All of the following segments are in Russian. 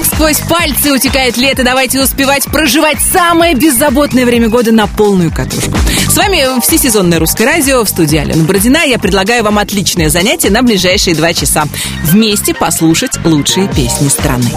Как сквозь пальцы утекает лето, давайте успевать проживать самое беззаботное время года на полную катушку. Вами всесезонное русское радио в студии Алена Бородина. Я предлагаю вам отличное занятие на ближайшие два часа. Вместе послушать лучшие песни страны.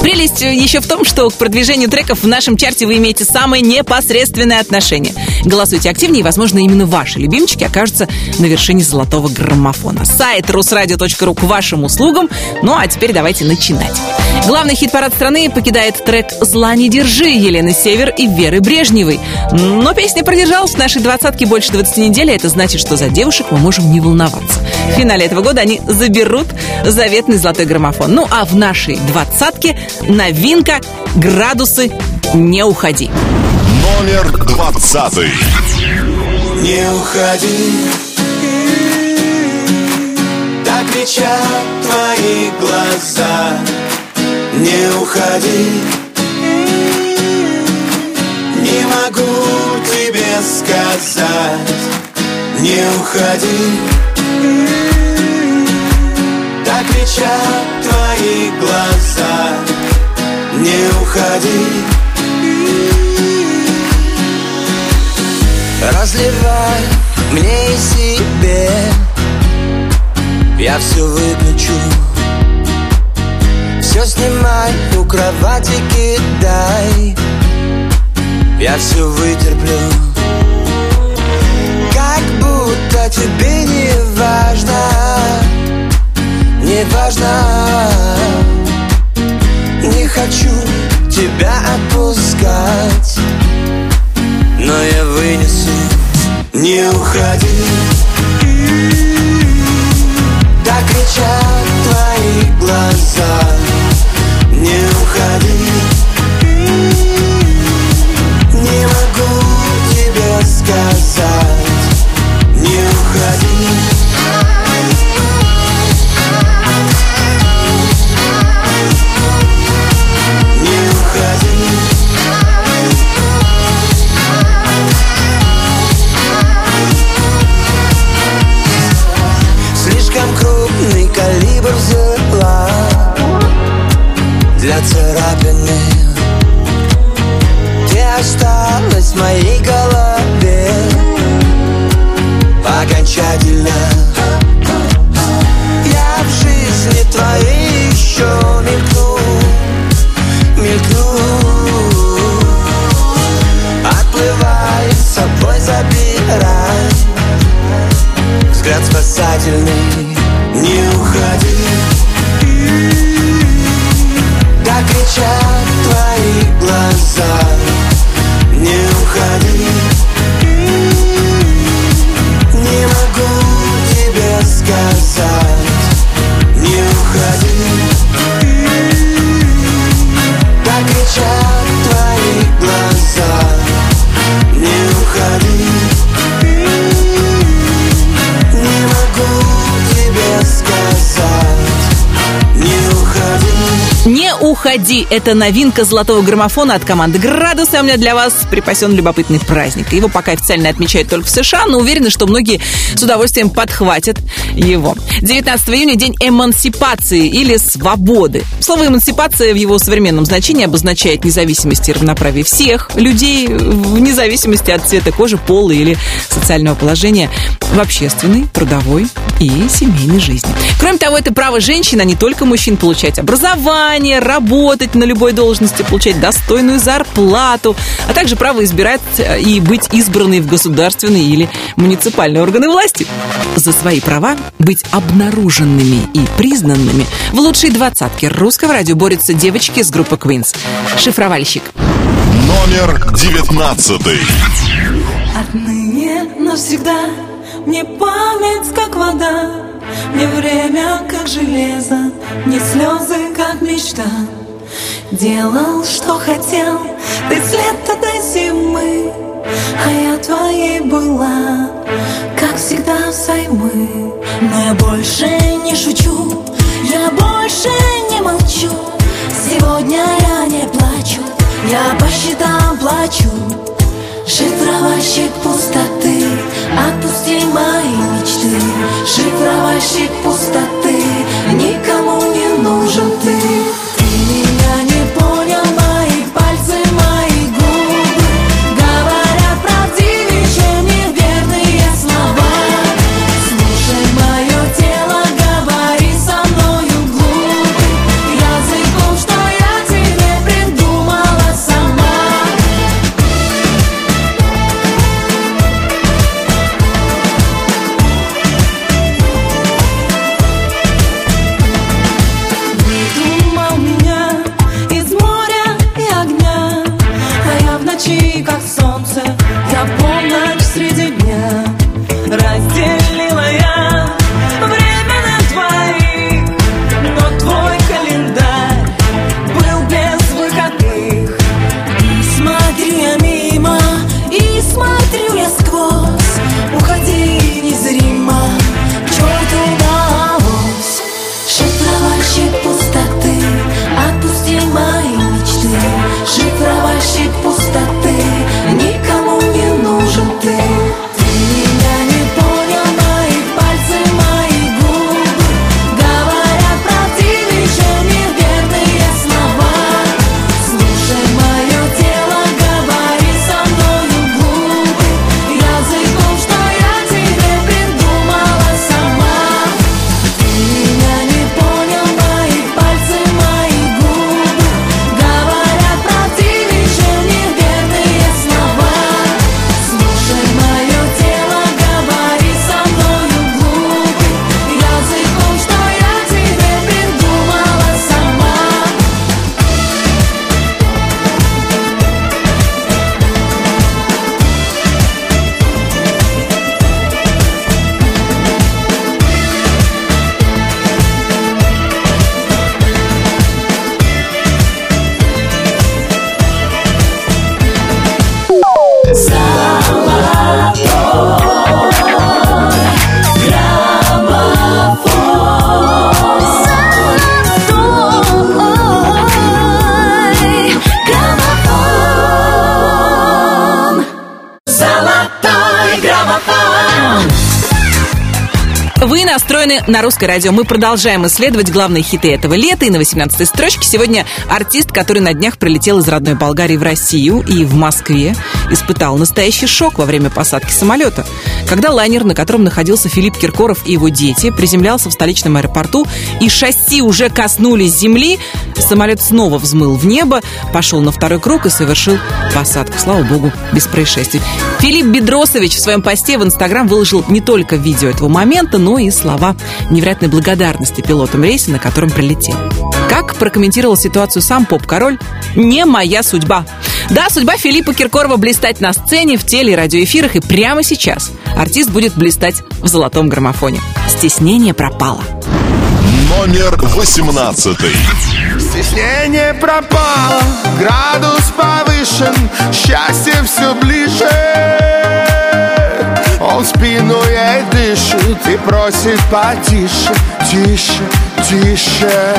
Прелесть еще в том, что к продвижению треков в нашем чарте вы имеете самое непосредственное отношение. Голосуйте активнее, и, возможно, именно ваши любимчики окажутся на вершине золотого граммофона. Сайт русрадио.ру к вашим услугам. Ну а теперь давайте начинать. Главный хит-парад страны покидает трек «Зла не держи» Елены Север и Веры Брежневой. Но песня продержалась в нашей двадцатке больше 20 недель, а это значит, что за девушек мы можем не волноваться. В финале этого года они заберут заветный золотой граммофон. Ну а в нашей двадцатке новинка «Градусы не уходи». Номер двадцатый. Не уходи, так кричат твои глаза. Не уходи, не могу сказать. Не уходи, так кричат твои глаза. Не уходи. Разливай мне и себе Я все выключу Все снимай, у кровати кидай Я все вытерплю будто тебе не важно Не важно. Не хочу тебя отпускать но я вынесу. Не уходи. Так кричат твои глаза. Не уходи. Не могу тебе сказать уходи! Это новинка золотого граммофона от команды «Градусы». А у меня для вас припасен любопытный праздник. Его пока официально отмечают только в США, но уверена, что многие с удовольствием подхватят его. 19 июня – день эмансипации или свободы. Слово «эмансипация» в его современном значении обозначает независимость и равноправие всех людей, вне зависимости от цвета кожи, пола или социального положения в общественной, трудовой и семейной жизни. Кроме того, это право женщин, а не только мужчин, получать образование, работать на любой должности, получать достойную зарплату, а также право избирать э, и быть избранной в государственные или муниципальные органы власти. За свои права быть обнаруженными и признанными в лучшей двадцатке русского радио борются девочки с группы Queens. Шифровальщик. Номер девятнадцатый. Отныне навсегда мне память как вода, мне время как железо, мне слезы как мечта. Делал, что хотел, ты с лета до зимы, а я твоей была, как всегда взаймы. Но я больше не шучу, я больше не молчу. Сегодня я не плачу, я по счетам плачу. Шифровальщик пустоты, отпусти мои мечты. Шифровальщик пустоты, никому не нужен ты. Настроены на русское радио. Мы продолжаем исследовать главные хиты этого лета. И на 18-й строчке сегодня артист, который на днях прилетел из родной Болгарии в Россию и в Москве испытал настоящий шок во время посадки самолета. Когда лайнер, на котором находился Филипп Киркоров и его дети, приземлялся в столичном аэропорту и шасси уже коснулись земли, самолет снова взмыл в небо, пошел на второй круг и совершил посадку. Слава богу, без происшествий. Филипп Бедросович в своем посте в Инстаграм выложил не только видео этого момента, но и слова невероятной благодарности пилотам рейса, на котором прилетел. Как прокомментировал ситуацию сам поп-король? Не моя судьба. Да, судьба Филиппа Киркорова блистать на сцене, в теле и радиоэфирах, и прямо сейчас артист будет блистать в золотом граммофоне. Стеснение пропало. Номер восемнадцатый. Стеснение пропало, градус повышен, счастье все ближе. Он спину ей дышит и просит потише, тише, тише.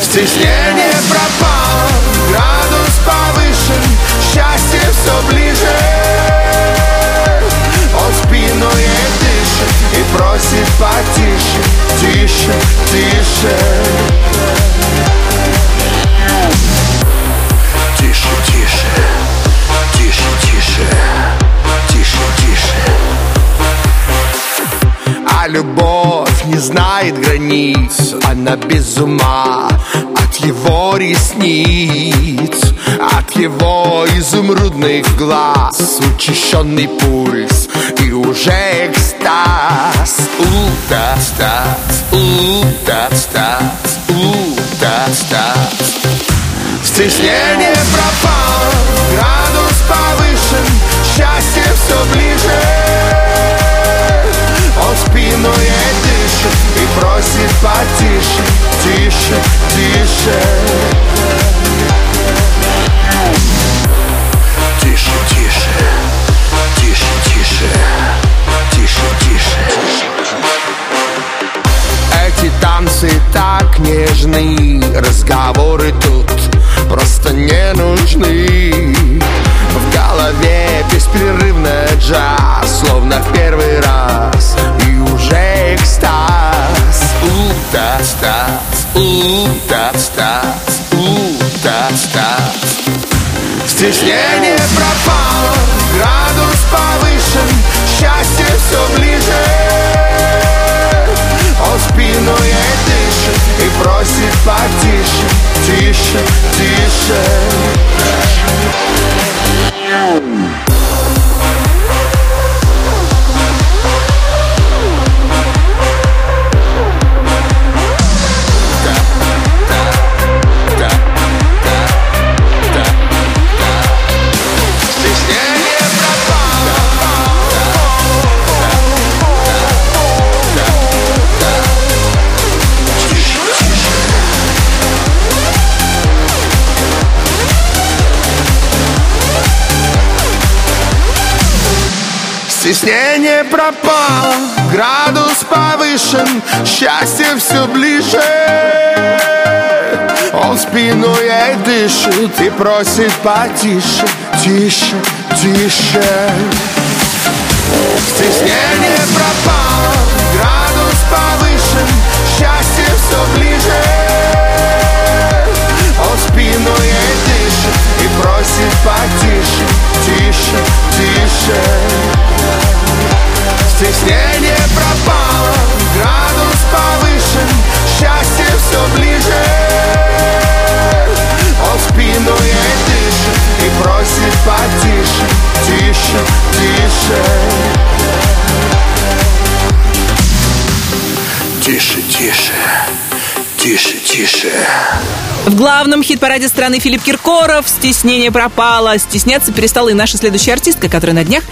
Стеснение пропало, градус повышен, счастье все ближе. Он спину ей дышит и просит потише, тише, тише. Любовь не знает границ Она без ума от его ресниц От его изумрудных глаз Учащенный пульс и уже экстаз У-та-стаз, у-та-стаз, у-та-стаз Стеснение пропало, градус повышен, счастье все ближе. Спину ей дышит и просит потише, тише, тише. Тише, тише, тише, тише, тише, тише. Эти танцы так нежны, разговоры Стеснение пропало, градус повышен, счастье все ближе. Он спину ей дышит и просит потише, тише, тише. Стеснение пропало, градус повышен Счастье все ближе. Он спину ей дышит и просит потише Тише, тише. Стеснение пропало, градус повышен Счастье все ближе. Он спину ей просит потише Тише, тише. Стеснение пропало, градус повышен Счастье все ближе. Он спину ей дышит и просит потише Тише, тише. Тише, тише, тише, тише В главном хит-параде страны Филипп Киркоров «Стеснение пропало». Стесняться перестала и наша следующая артистка, которая на днях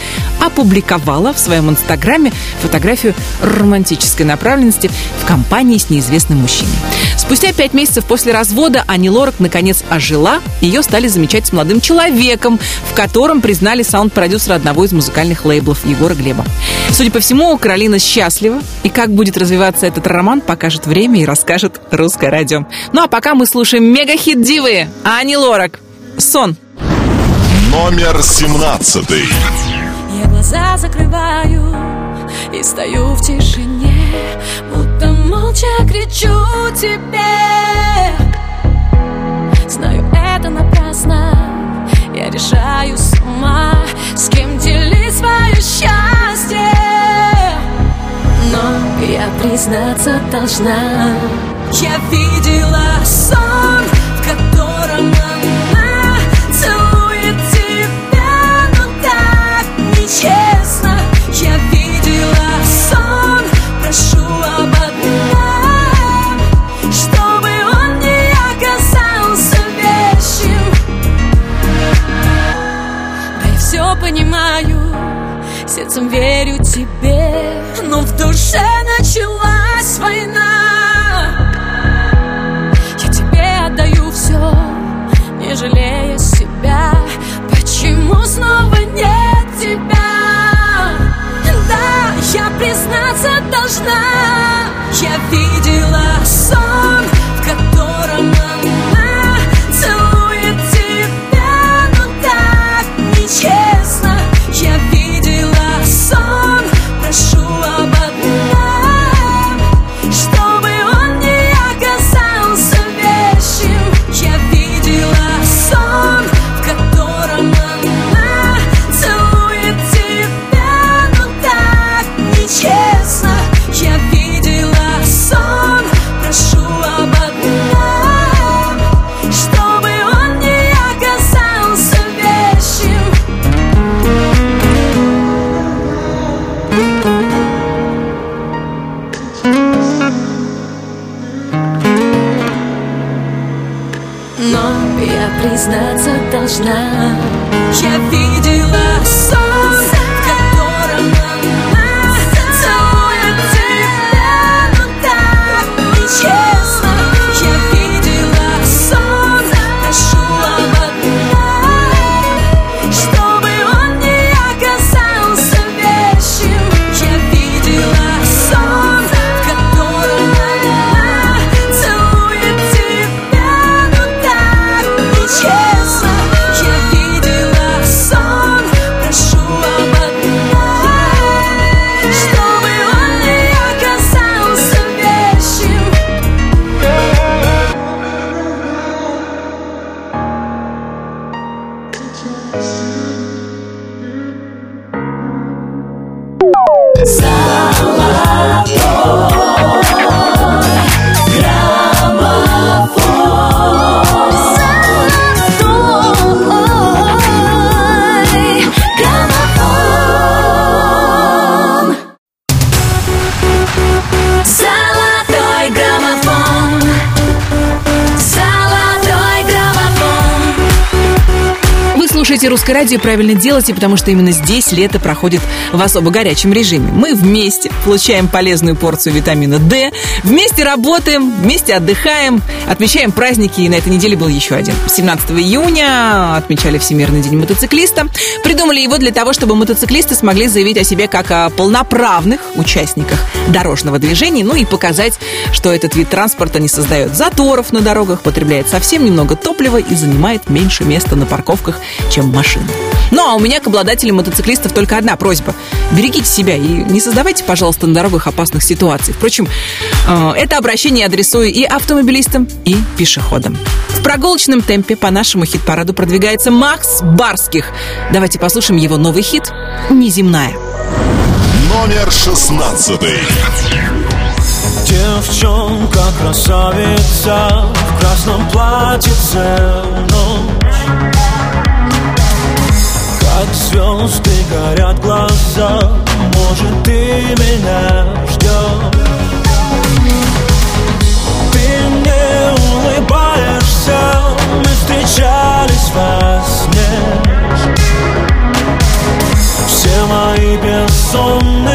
опубликовала в своем инстаграме фотографию романтической направленности в компании с неизвестным мужчиной. Спустя пять месяцев после развода Ани Лорак наконец ожила. Ее стали замечать с молодым человеком, в котором признали саунд-продюсера одного из музыкальных лейблов Егора Глеба. Судя по всему, Каролина счастлива. И как будет развиваться этот роман, покажет время и расскажет русское радио. Ну а пока мы слушаем мега-хит дивы Ани Лорак. «Сон». Номер семнадцатый. Я глаза закрываю и стою в тишине, будто молча кричу тебе. Знаю, это напрасно, я решаю сама, с кем делить свое счастье. Я признаться должна, я видела сон, в котором она целует тебя, но так нечестно. Я видела сон, прошу об одном, чтобы он не оказался вещим. Да я все понимаю, сердцем верю тебе, но в душе началась признаться «Русское радио» правильно делаете, потому что именно здесь лето проходит в особо горячем режиме. Мы вместе получаем полезную порцию витамина D, вместе работаем, вместе отдыхаем, отмечаем праздники, и на этой неделе был еще один. 17 июня отмечали Всемирный день мотоциклиста. Придумали его для того, чтобы мотоциклисты смогли заявить о себе как о полноправных участниках дорожного движения, ну и показать, что этот вид транспорта не создает заторов на дорогах, потребляет совсем немного топлива и занимает меньше места на парковках, чем машины. Ну а у меня к обладателям мотоциклистов только одна просьба. Берегите себя и не создавайте, пожалуйста, на дорогах опасных ситуаций. Впрочем, э, это обращение адресую и автомобилистам, и пешеходам. В прогулочном темпе по нашему хит-параду продвигается Макс Барских. Давайте послушаем его новый хит «Неземная». Номер шестнадцатый. Девчонка красавица в красном платьице ночь Как звезды горят глаза, может ты меня ждешь Ты мне улыбаешься, мы встречались во сне. Все мои бессонные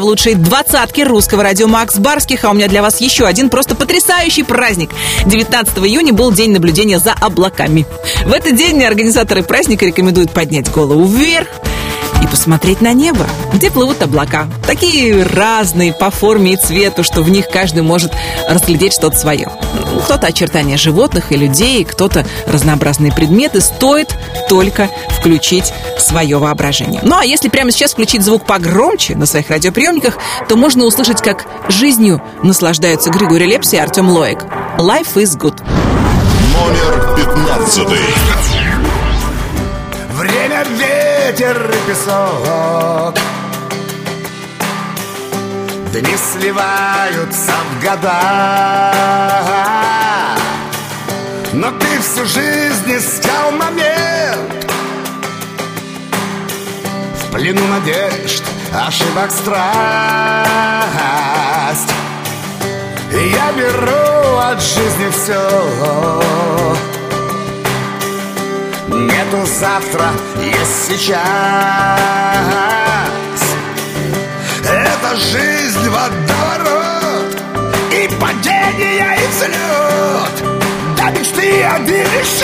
В лучшей двадцатке русского радио Макс Барских. А у меня для вас еще один просто потрясающий праздник. 19 июня был день наблюдения за облаками. В этот день организаторы праздника рекомендуют поднять голову вверх, и посмотреть на небо, где плывут облака. Такие разные по форме и цвету, что в них каждый может разглядеть что-то свое. Кто-то очертания животных и людей, кто-то разнообразные предметы. Стоит только включить свое воображение. Ну а если прямо сейчас включить звук погромче на своих радиоприемниках, то можно услышать, как жизнью наслаждаются Григорий Лепс и Артем Лоек. Life is good. Номер пятнадцатый. Время, ветер и песок Дни сливаются в года Но ты всю жизнь искал момент. В плену надежд, ошибок страсть. Я беру от жизни все Нету завтра, есть сейчас жизнь водоворот И падение, и взлет. До мечты один лишь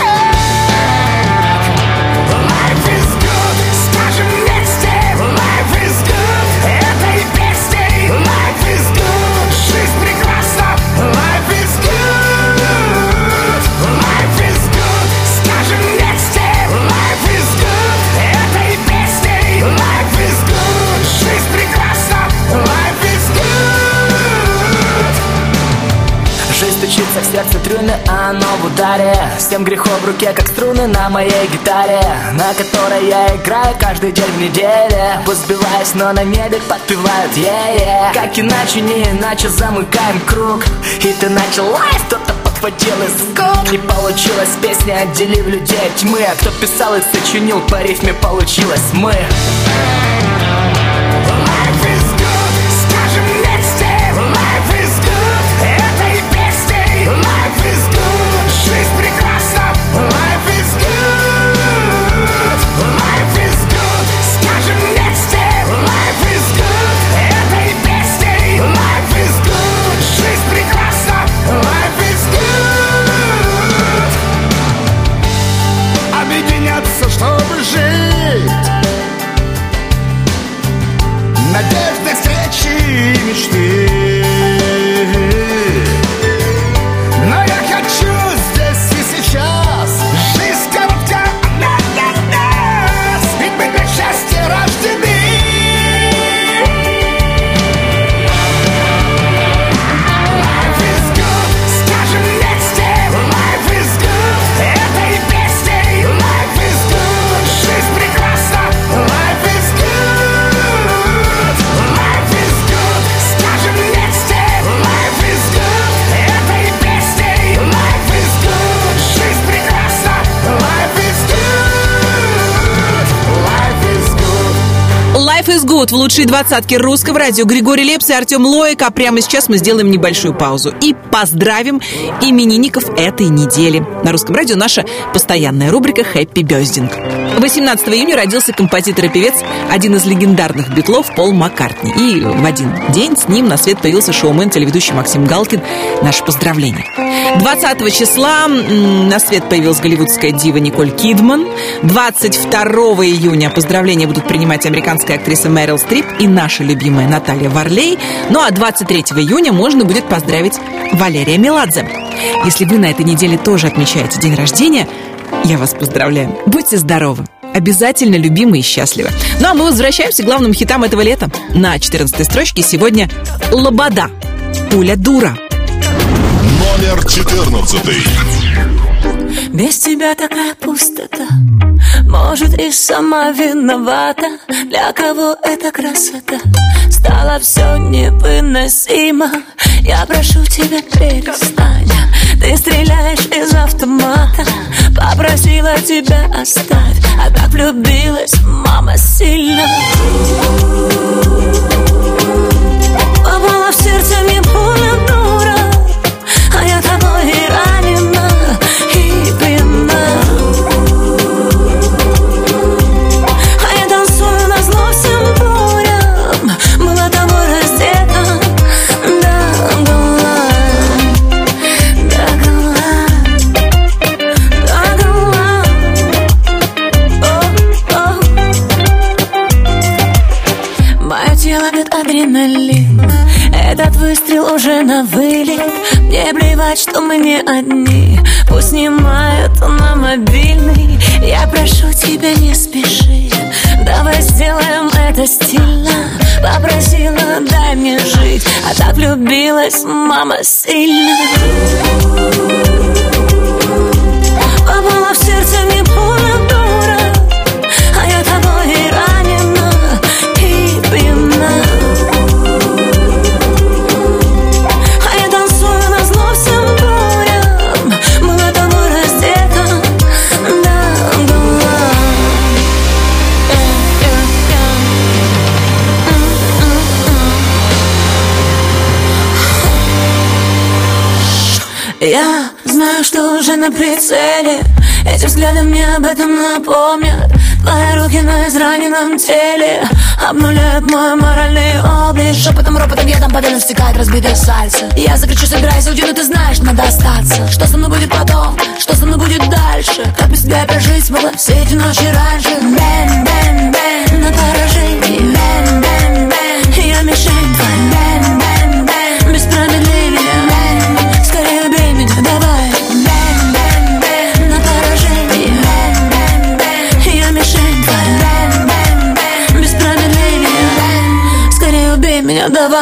Стучится в сердце трюны, а оно в ударе. Семь грехов в руке, как струны на моей гитаре На которой я играю каждый день в неделе. Пусть сбиваюсь, но на небе подпевают yeah, Как иначе, не иначе замыкаем круг. И ты началась, кто-то подхватил из губ Не получилось песня, отделив людей от тьмы А кто писал и сочинил, по рифме получилось мы good Life is good в лучшей двадцатке русского радио. Григорий Лепс и Артем Лоик. А прямо сейчас мы сделаем небольшую паузу и поздравим именинников этой недели. На русском радио наша постоянная рубрика «Хэппи Бездинг». 18 июня родился композитор и певец, один из легендарных битлов Пол Маккартни. И в один день с ним на свет появился шоумен, телеведущий Максим Галкин. Наше поздравление. 20 числа на свет появилась голливудская дива Николь Кидман. 22 июня поздравления будут принимать американская актриса Мэрил Стрип и наша любимая Наталья Варлей. Ну а 23 июня можно будет поздравить Валерия Меладзе. Если вы на этой неделе тоже отмечаете день рождения, я вас поздравляю. Будьте здоровы. Обязательно любимы и счастливы. Ну а мы возвращаемся к главным хитам этого лета. На 14 строчке сегодня «Лобода». Пуля дура. Номер четырнадцатый. Без тебя такая пустота Может и сама виновата. Для кого эта красота? Стало все невыносимо. Я прошу тебя перестань. Ты стреляешь из автомата. Попросила тебя оставь. А так влюбилась мама сильно плевать, что мы не одни. Пусть снимают на мобильный. Я прошу тебя, не спеши. Давай сделаем это стильно. Попросила, дай мне жить. А так влюбилась мама сильно уже на прицеле. Эти взгляды мне об этом напомнят. Твои руки на израненном теле Обнуляют мой моральный облик. Шепотом, ропотом, ядом по венам стекает разбитое сердце. Я закричу, собирайся, уйди, но ты знаешь, надо остаться. Что со мной будет потом, что со мной будет дальше? Как без тебя прожить смогла все эти ночи раньше? Bang, bang, bang, на поражение. Bang, bang, bang, я мишень. Твоя Bang, bang, bang, без промедления меня, давай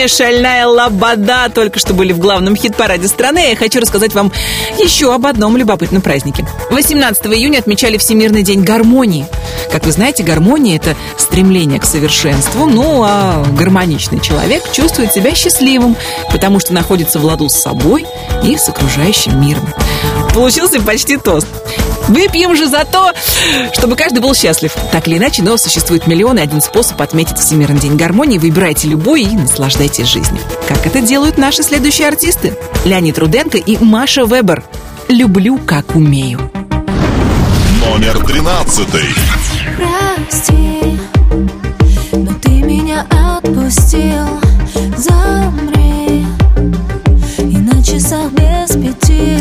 менее шальная лобода только что были в главном хит-параде страны. Я хочу рассказать вам еще об одном любопытном празднике. 18 июня отмечали Всемирный день гармонии. Как вы знаете, гармония – это стремление к совершенству, ну а гармоничный человек чувствует себя счастливым, потому что находится в ладу с собой и с окружающим миром. Получился почти тост. Выпьем же за то, чтобы каждый был счастлив. Так или иначе, но существует миллион и один способ отметить Всемирный день гармонии. Выбирайте любой и наслаждайтесь жизнью. Как это делают наши следующие артисты? Леонид Руденко и Маша Вебер. «Люблю, как умею». Номер тринадцатый. Прости, но ты меня отпустил Замри И на часах без пяти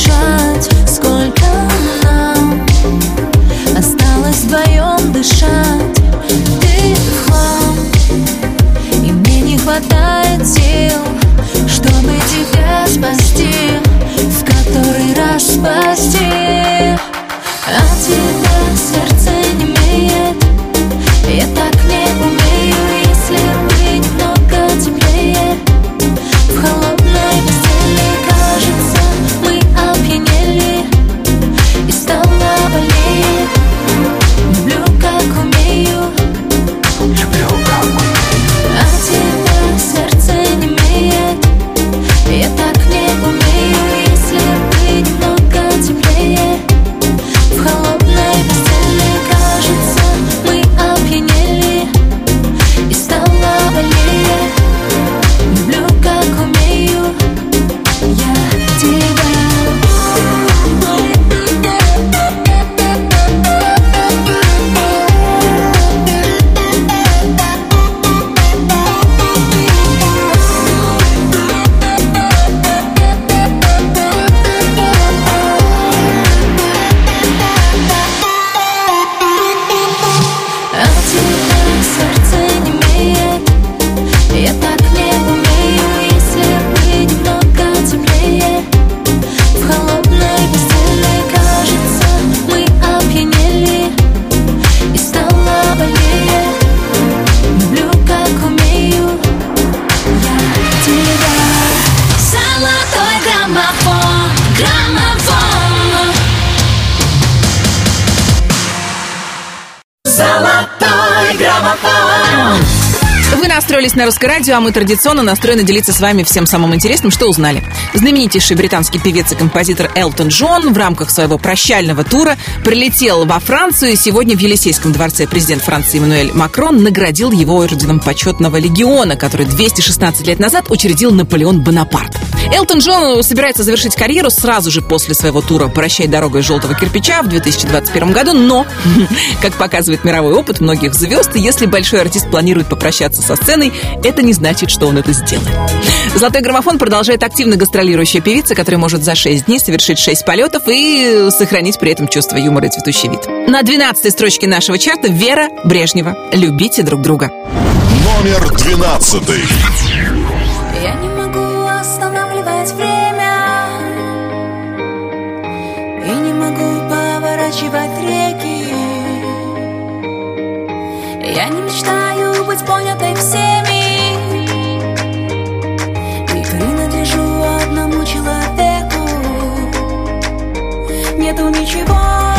сама радио, а мы традиционно настроены делиться с вами всем самым интересным, что узнали. Знаменитейший британский певец и композитор Элтон Джон в рамках своего прощального тура прилетел во Францию, и сегодня в Елисейском дворце президент Франции Эммануэль Макрон наградил его орденом почетного легиона, который 216 лет назад учредил Наполеон Бонапарт. Элтон Джон э, собирается завершить карьеру сразу же после своего тура «Прощай дорогой желтого кирпича» в 2021 году, но, как показывает мировой опыт многих звезд, если большой артист планирует попрощаться со сценой, это не значит, что он это сделает. «Золотой граммофон» продолжает активно гастролирующая певица, которая может за 6 дней совершить 6 полетов и э, сохранить при этом чувство юмора и цветущий вид. На 12 строчке нашего чарта Вера Брежнева. Любите друг друга. Номер 12. Я не мечтаю быть понятой всеми. И принадлежу одному человеку. Нету ничего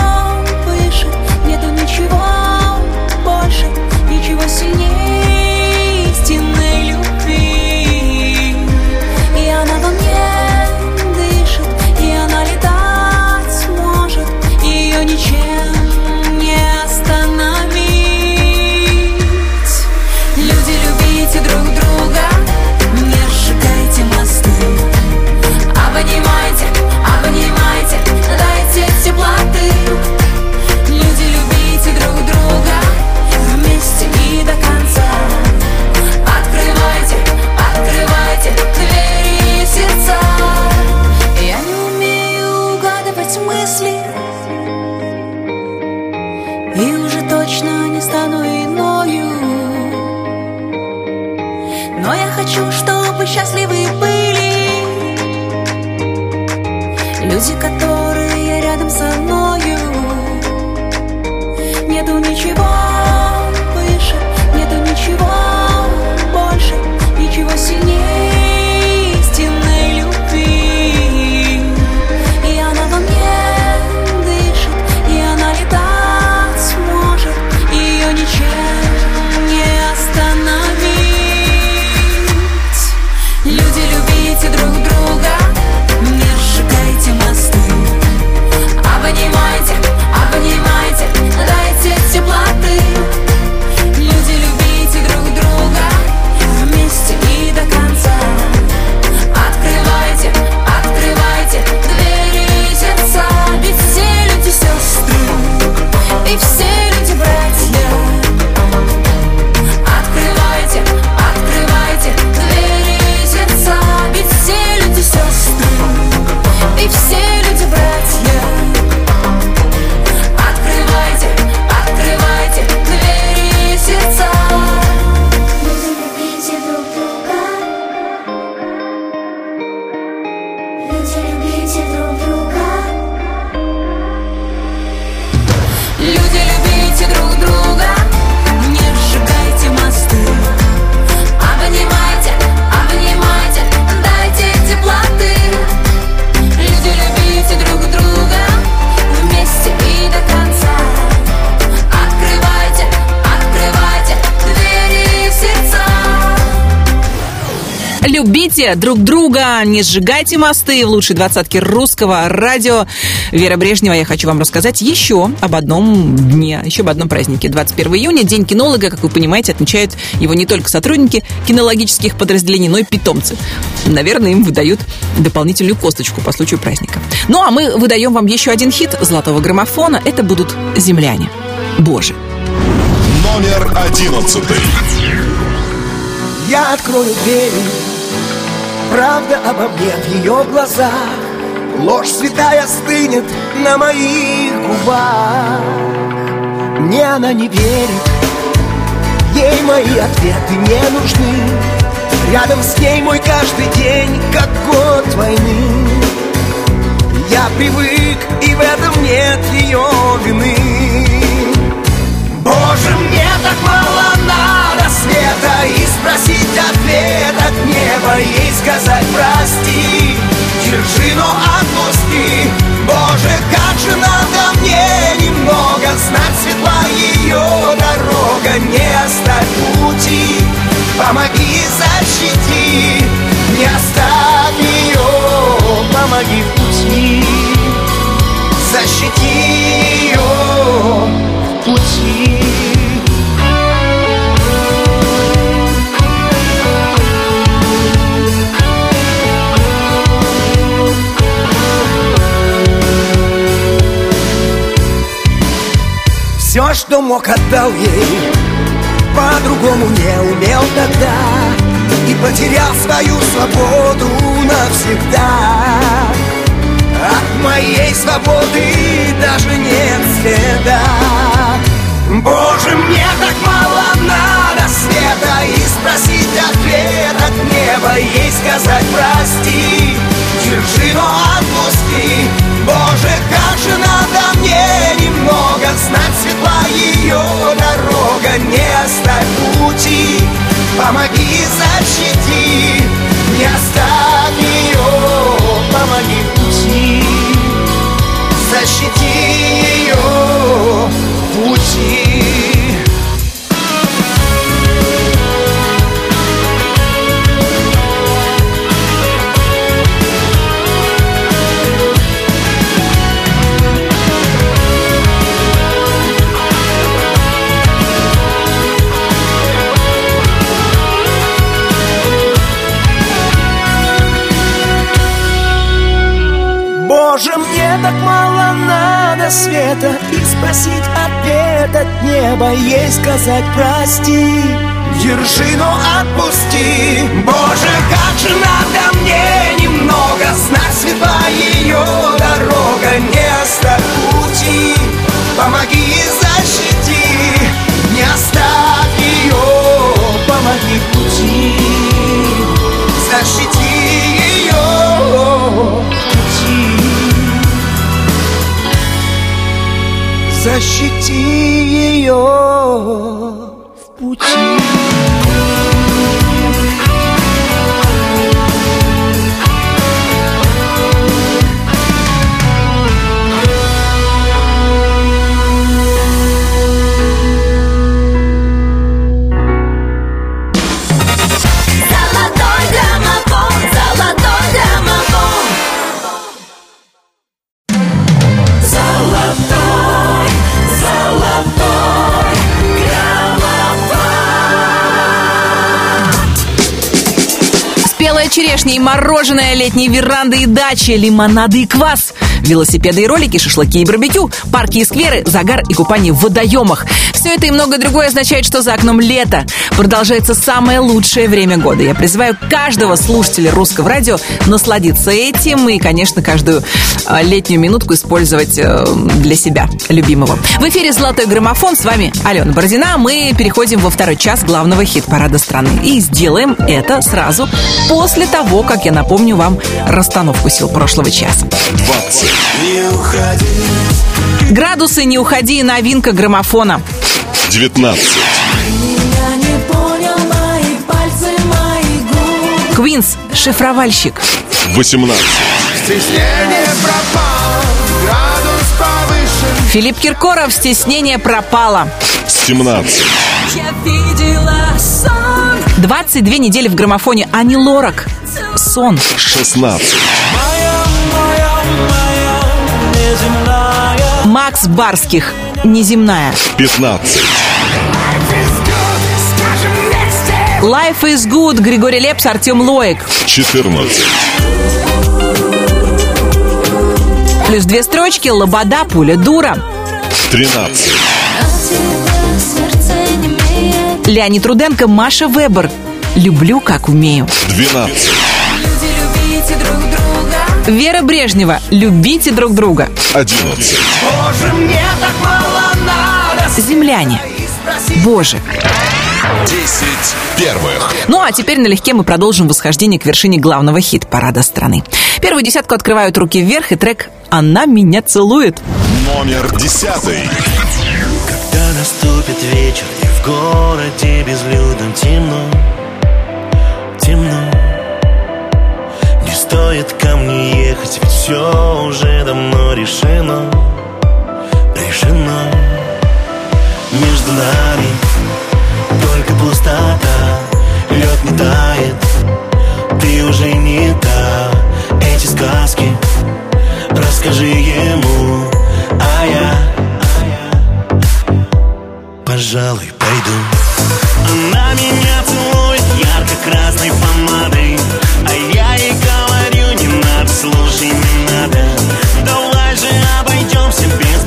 Любите друг друга, не сжигайте мосты в лучшей двадцатке русского радио. Вера Брежнева, я хочу вам рассказать еще об одном дне, еще об одном празднике. 21 июня, День кинолога, как вы понимаете, отмечают его не только сотрудники кинологических подразделений, но и питомцы. Наверное, им выдают дополнительную косточку по случаю праздника. Ну, а мы выдаем вам еще один хит золотого граммофона. Это будут «Земляне». Боже. Номер одиннадцатый. Я открою двери Правда обо мне в ее глазах. Ложь святая стынет на моих губах. Мне она не верит. Ей мои ответы не нужны. Рядом с ней мой каждый день, как год войны. Я привык, и в этом нет ее вины. Боже, мне так мало света И спросить ответ от неба Ей сказать прости Держи, но отпусти Боже, как же надо мне немного Знать светла ее дорога Не оставь пути. Помоги, защити Не оставь ее Помоги в пути. Защити ее в пути. Все, что мог, отдал ей. По-другому не умел тогда. И потерял свою свободу навсегда. От моей свободы даже нет следа. Боже, мне так мало надо света. И спросить ответ от неба Ей сказать прости Держи, но отпусти. Боже, как же надо мне немного Знать ее дорога Не оставь пути. Помоги, защити Не оставь ее Помоги пути. Защити ее пути надо света И спросить ответ от неба Ей сказать прости Держи, но отпусти. Боже, как же надо мне немного Знать светла ее дорога Не оставь пути Помоги и защити Не оставь ее. Помоги пути. Защити ее Защити ее Черешня и мороженое, летние веранды и дачи, лимонады и квас, велосипеды и ролики, шашлыки и барбекю, парки и скверы, загар и купание в водоемах. Все это и многое другое означает, что за окном лето. Продолжается самое лучшее время года. Я призываю каждого слушателя русского радио насладиться этим и, конечно, каждую э, летнюю минутку использовать э, для себя любимого. В эфире «Золотой граммофон». С вами Алена Бородина. Мы переходим во второй час главного хит-парада страны. И сделаем это сразу после того, как я напомню вам расстановку сил прошлого часа. 20, Градусы «Не уходи» новинка граммофона. 19, Я не понял мои пальцы, мои губы. Квинс «Шифровальщик». 18, Стеснение пропало, градус повышен Филипп Киркоров «Стеснение пропало». 17, Я видела сон. 22 недели в граммофоне Ани Лорак. Сон. 16, Макс Барских. Неземная. 15, Скажем вместе Life is good. Григорий Лепс, Артем Лоик. 14, Плюс две строчки. Лобода, пуля, дура. 13, сердце не имеет. Леонид Руденко, Маша Вебер. Люблю, как умею. 12, Вера Брежнева. Любите друг друга. 11, Боже, мне так мало надо Земляне. Боже. 10 первых. Ну а теперь налегке мы продолжим восхождение к вершине главного хит-парада страны. Первую десятку открывают руки вверх и трек «Она меня целует». Номер 10, Когда наступит вечер и в городе безлюдно темно, темно все уже давно решено, решено. Между нами только пустота, лед не тает, ты уже не та. Эти сказки расскажи ему, а я, пожалуй, пойду. Она меня целует ярко-красной помадой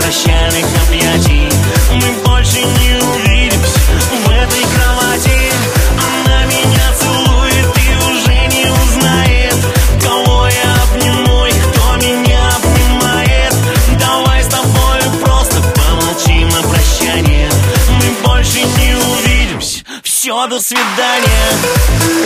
прощали объятий Мы больше не увидимся в этой кровати. Она меня целует и уже не узнает Кого я обниму и кто меня обнимает. Давай с тобой просто помолчим на прощание. Мы больше не увидимся. Все, до свидания.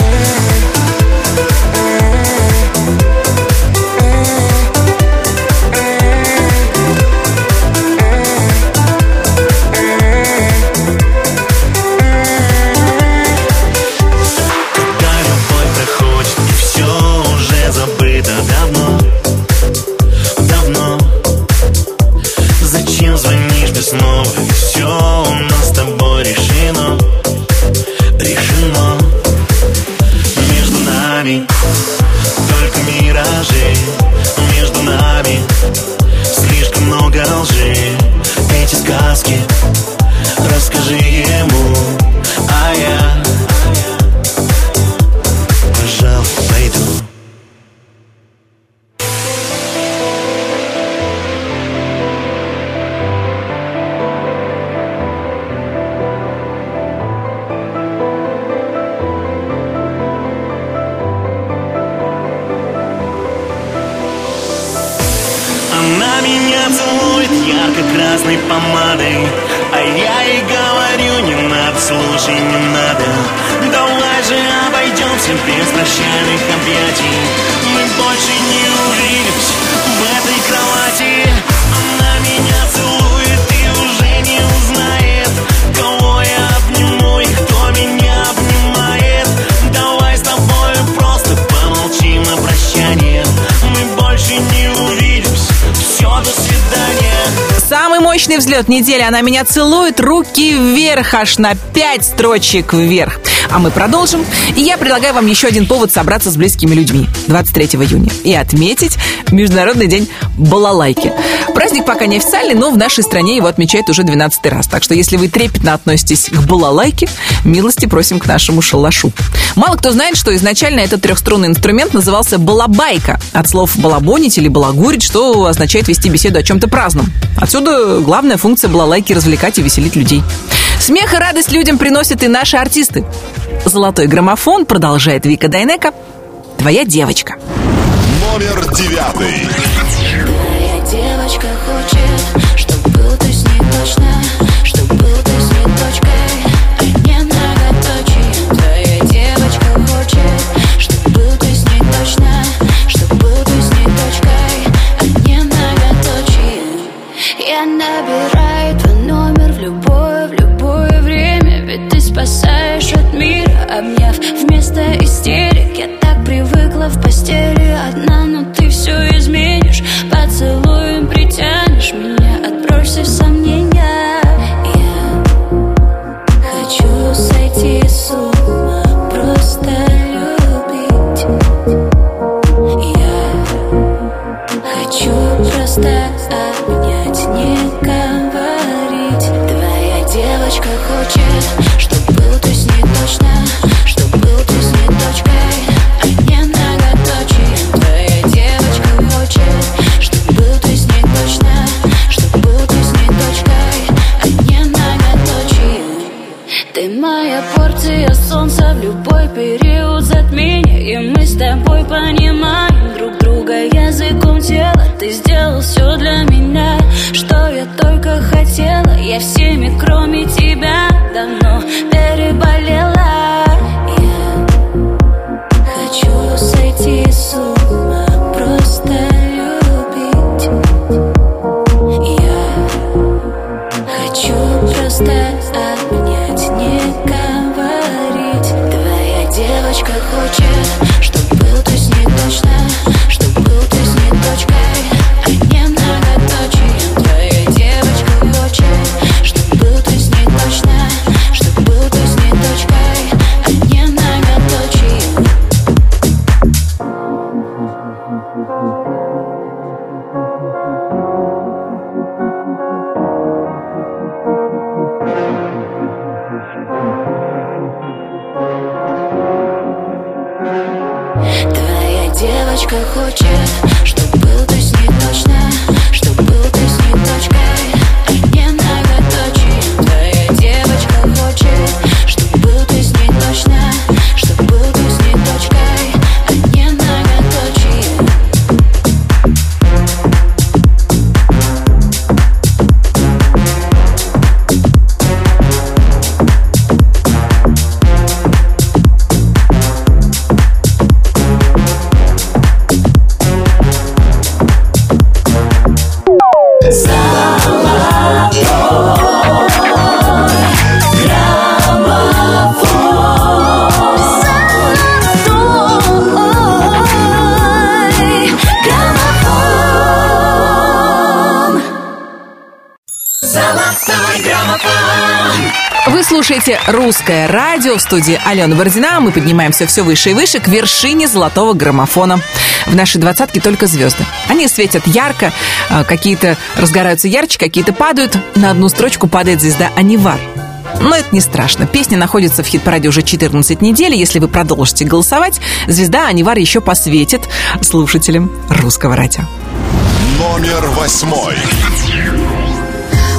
она меня целует, руки вверх, аж на пять строчек вверх. А мы продолжим. И я предлагаю вам еще один повод собраться с близкими людьми 23 июня и отметить Международный день балалайки. Праздник пока не официальный, но в нашей стране его отмечают уже 12 раз. Так что если вы трепетно относитесь к балалайке, милости просим к нашему шалашу. Мало кто знает, что изначально этот трехструнный инструмент назывался балабайка. От слов балабонить или балагурить, что означает вести беседу о чем-то праздном. Отсюда главная функция была лайки развлекать и веселить людей. Смех и радость людям приносят и наши артисты. Золотой граммофон, продолжает Вика Дайнека, твоя девочка. Номер девятый. Моя девочка хочет, чтобы был ты с ней ночная. в постели одна. я только хотела Я всеми, кроме тебя, давно переболела. «Русское радио» в студии Алена Бородина. Мы поднимаемся все выше и выше к вершине золотого граммофона. В нашей двадцатке только звезды. Они светят ярко, а, какие-то разгораются ярче, какие-то падают. На одну строчку падает звезда Анивар. Но это не страшно. Песня находится в хит-параде уже 14 недель. Если вы продолжите голосовать, звезда Анивар еще посветит слушателям русского радио. Номер восьмой.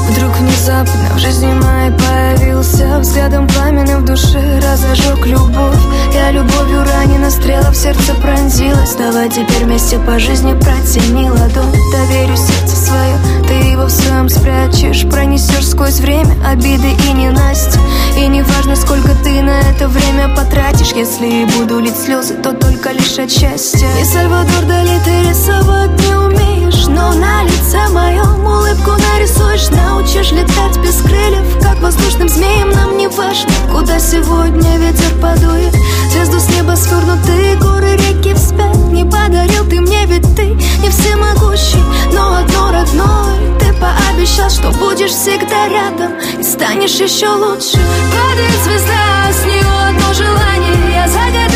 Вдруг внезапно в жизни моей появился Взглядом пламенным в душе разожег любовь. Я любовью ранена, стрела в сердце пронзилась. Давай теперь вместе по жизни протяни ладонь. Доверю сердце свое, ты его в своем спрячешь. Пронесешь сквозь время обиды и ненасти И не важно, сколько ты на это время потратишь. Если и буду лить слезы, то только лишь от счастья. И Сальвадор Дали ты рисовать не умеешь Но на лице моем улыбку нарисуешь Научишь летать без крыльев Как воздушным змеем нам не важно Куда сегодня ветер подует. Звезду с неба свернутые горы, реки вспять Не подарил ты мне, ведь ты не всемогущий Но одно родное Ты пообещал, что будешь всегда рядом И станешь еще лучше. Падает звезда, с нее одно желание Я загадаю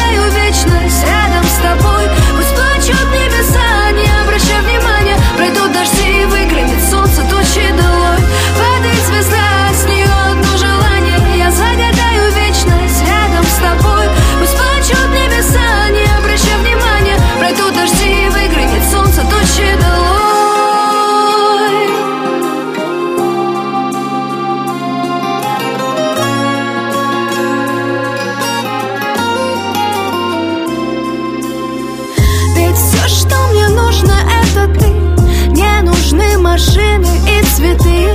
машины и цветы.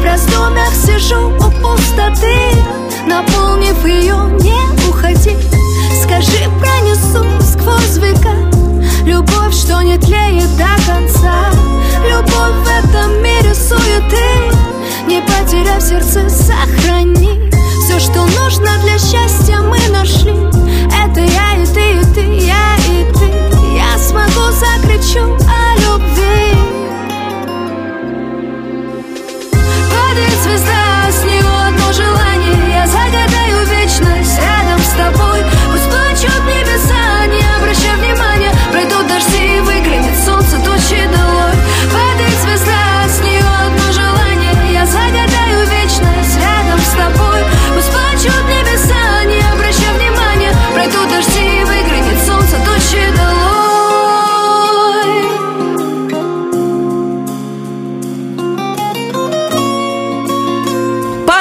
В раздумьях сижу у пустоты Наполнив ее, не уходи. Скажи, пронесу сквозь века Любовь, что не тлеет до конца. Любовь в этом мире суеты. Не потеряв сердце, сохрани. Все, что нужно для счастья, мы нашли. Это я и ты, и ты, я и ты. Я смогу, закричу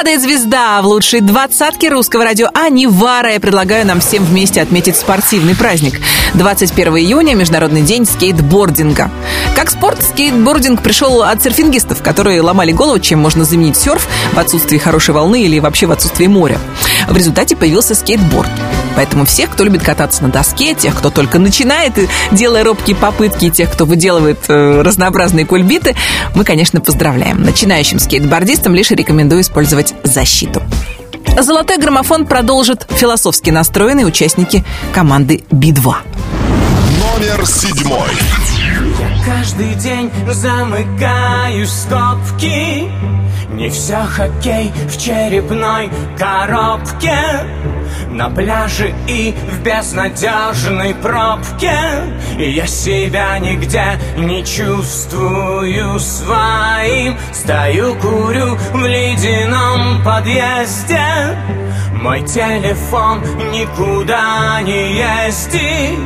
Падает звезда в лучшей двадцатке русского радио Анивара. Я предлагаю нам всем вместе отметить спортивный праздник. 21 июня – Международный день скейтбординга. Как спорт, скейтбординг пришел от серфингистов, которые ломали голову, чем можно заменить серф в отсутствии хорошей волны или вообще в отсутствии моря. В результате появился скейтборд. Поэтому всех, кто любит кататься на доске, тех, кто только начинает, делая робкие попытки, и тех, кто выделывает э, разнообразные кульбиты, мы, конечно, поздравляем. Начинающим скейтбордистам лишь рекомендую использовать защиту. Золотой граммофон продолжит философски настроенные участники команды Би-2. Номер седьмой. Каждый день замыкаю скобки Не все хоккей в черепной коробке На пляже и в безнадежной пробке. И я себя нигде не чувствую своим. Стою, курю в ледяном подъезде Мой телефон никуда не ездит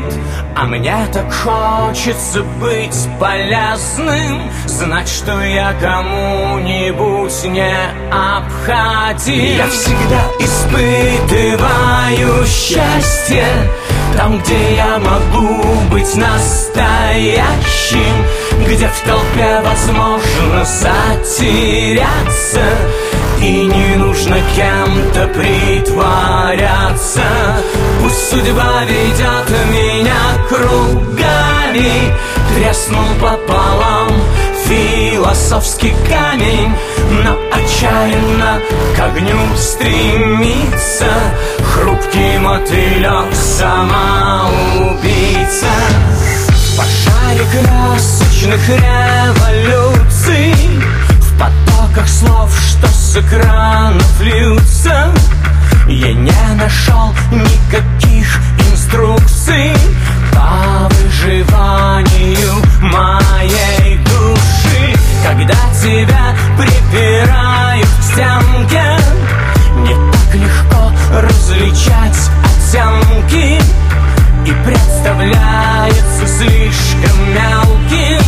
А мне так хочется быть полезным Знать, что я кому-нибудь не обходим Я всегда испытываю счастье Там, где я могу быть настоящим Где в толпе возможно затеряться и не нужно кем-то притворяться. Пусть судьба ведет меня кругами. Треснул пополам философский камень. Но отчаянно к огню стремится. Хрупкий мотылек самоубийца В пожаре красочных революций. В потоках слов, что с экранов льются. Я не нашел никаких инструкций По выживанию моей души. Когда тебя припирают к стенке Не так легко различать оттенки. И представляется слишком мелким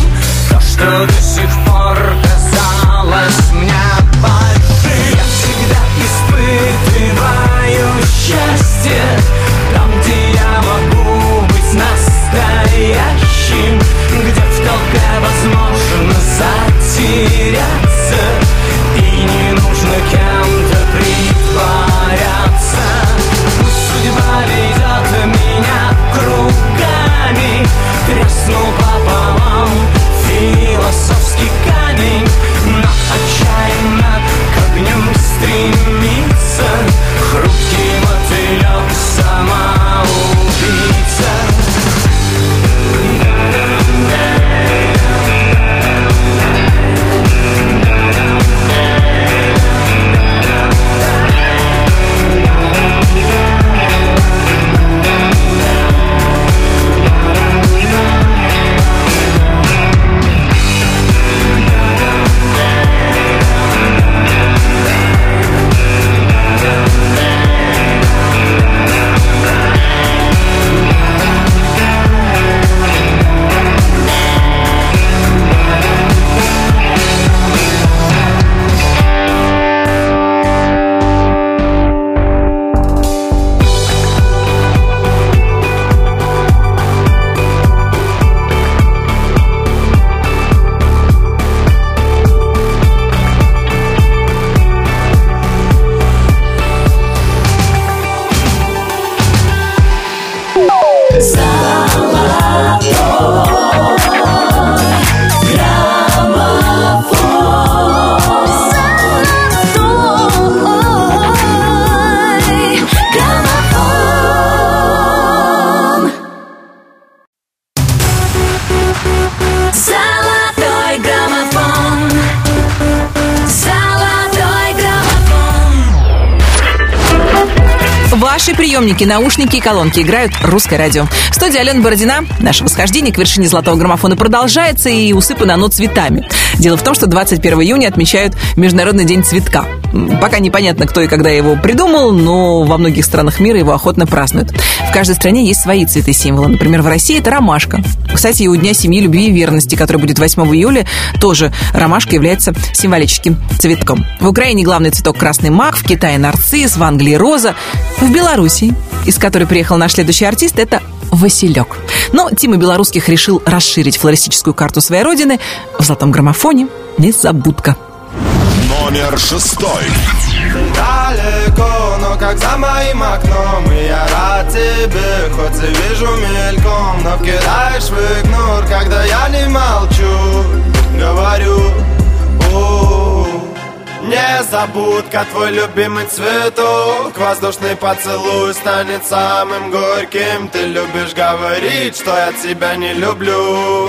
То, что до сих пор казалось затеряться И не нужно кем-то Приемники, наушники и колонки играют русское радио. В студии Алена Бородина. Наше восхождение к вершине золотого граммофона продолжается и усыпано оно цветами. Дело в том, что 21 июня отмечают Международный день цветка. Пока непонятно, кто и когда его придумал, но во многих странах мира его охотно празднуют. В каждой стране есть свои цветы-символы. Например, в России это ромашка. Кстати, и у Дня семьи, любви и верности, который будет 8 июля, тоже ромашка является символическим цветком. В Украине главный цветок красный мак, в Китае нарцисс, в Англии роза. В Белоруссии, из которой приехал наш следующий артист, это Василек. Но Тима Белорусских решил расширить флористическую карту своей родины в золотом граммофоне «Незабудка». Номер шестой. Далеко, но как за моим окном И я рад тебе, хоть и вижу мельком Но вкидаешь в игнор, когда я не молчу Говорю, у Незабудка, твой любимый цветок Воздушный поцелуй станет самым горьким. Ты любишь говорить, что я тебя не люблю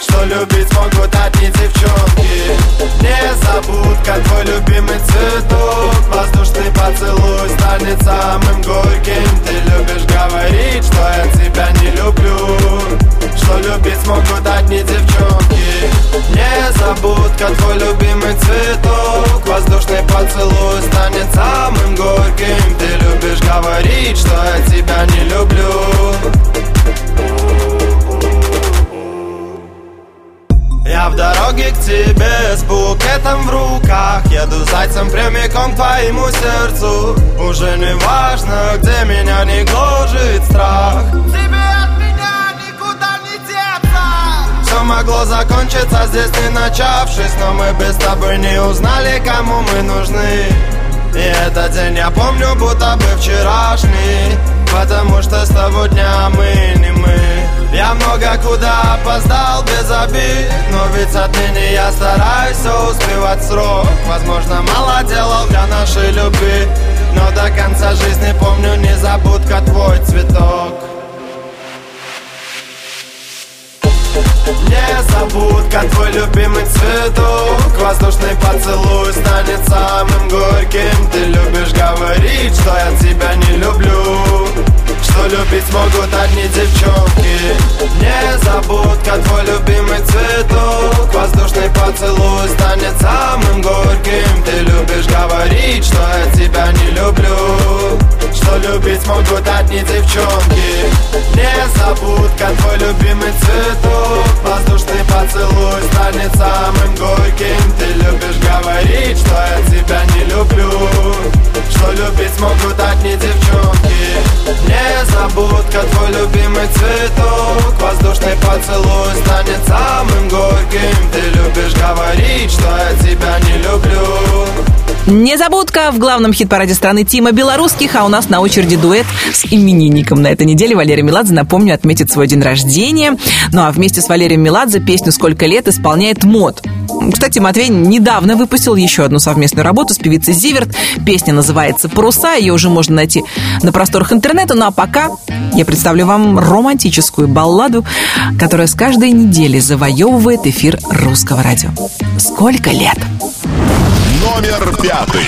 Что любить могут одни девчонки Незабудка, твой любимый цветок. Воздушный поцелуй станет самым горьким. Ты любишь говорить, что я тебя не люблю. Что любить могут одни девчонки? Незабудка, твой любимый цветок. Воздушный поцелуй станет самым горьким. Ты любишь говорить, что я тебя не люблю букетом в руках. Еду зайцем прямиком к твоему сердцу. Уже не важно, где меня не гложет страх. Тебе от меня никуда не деться. Все могло закончиться здесь не начавшись Но мы без тобой не узнали, кому мы нужны. И этот день я помню, будто бы вчерашний Потому что с того дня мы не мы Я много куда опоздал без обид Но ведь отныне я стараюсь все успевать срок. Возможно, мало делал для нашей любви Но до конца жизни помню незабудка твой цветок. Незабудка, твой любимый цветок. Воздушный поцелуй станет самым горьким. Ты любишь говорить, что я тебя не люблю Что любить могут одни девчонки. Незабудка, твой любимый цветок. Воздушный поцелуй станет самым горьким. Ты любишь говорить, что я тебя не люблю. Что любить могут одни девчонки. Незабудка, твой любимый цветок. Воздушный поцелуй станет самым горьким. Ты любишь говорить, что я тебя не люблю. Что любить могут одни девчонки Незабудка, твой любимый цветок. Воздушный поцелуй станет самым горьким. Ты любишь говорить, что я тебя не люблю Незабудка в главном хит-параде страны Тима Белорусских, а у нас на очереди дуэт с именинником. На этой неделе Валерий Меладзе, напомню, отметит свой день рождения. Ну а вместе с Валерием Меладзе песню «Сколько лет» исполняет МОД. Кстати, Матвей недавно выпустил еще одну совместную работу с певицей Зиверт. Песня называется «Паруса», ее уже можно найти на просторах интернета. Ну а пока я представлю вам романтическую балладу, которая с каждой недели завоевывает эфир русского радио. «Сколько лет?» Номер пятый.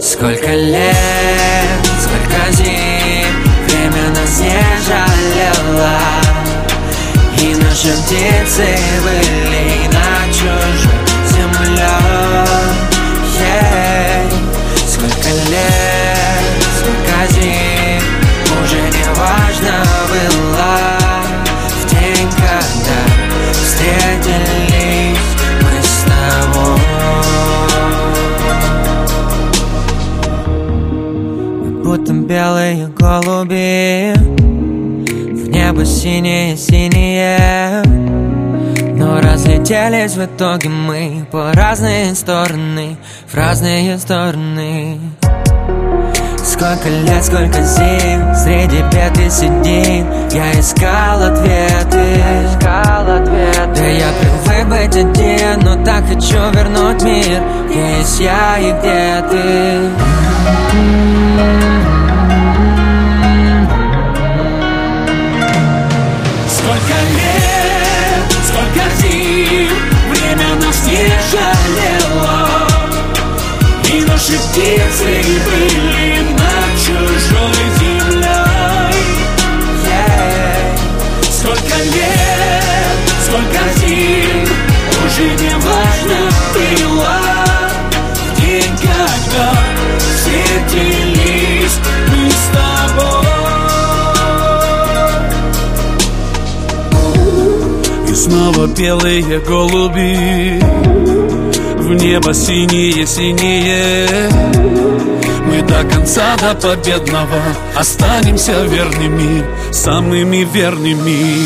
Сколько лет, сколько зим Время нас не жалело И наши птицы были голуби. В небо синее-синее Но разлетелись в итоге мы По разные стороны, в разные стороны. Сколько лет, сколько зим Среди бед и седин. Я искал ответы. Искал ответы. Да я привык быть один Но так хочу вернуть мир. Есть я и где ты наши птицы были над чужой землей. Yeah. Сколько лет, сколько зим Уже не важно было. В день, когда встретились мы с тобой. И снова белые голуби В небо синее-синее Мы до конца, до победного Останемся верными, самыми верными.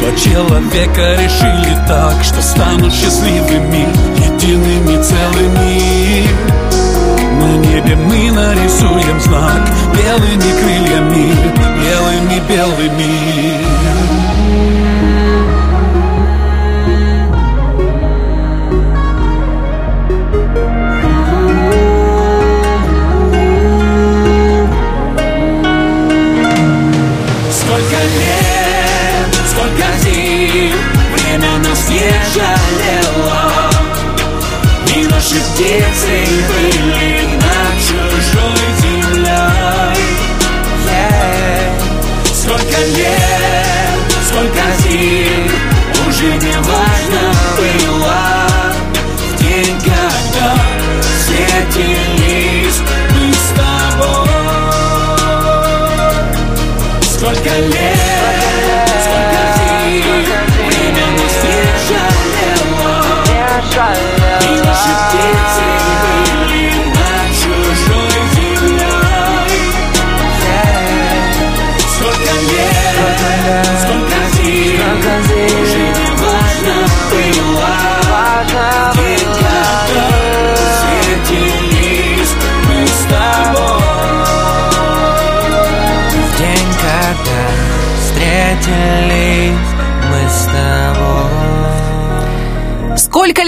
Два человека решили так Что станут счастливыми, едиными целыми. На небе мы нарисуем знак Белыми крыльями, белыми-белыми Сколько жалело И наши птицы были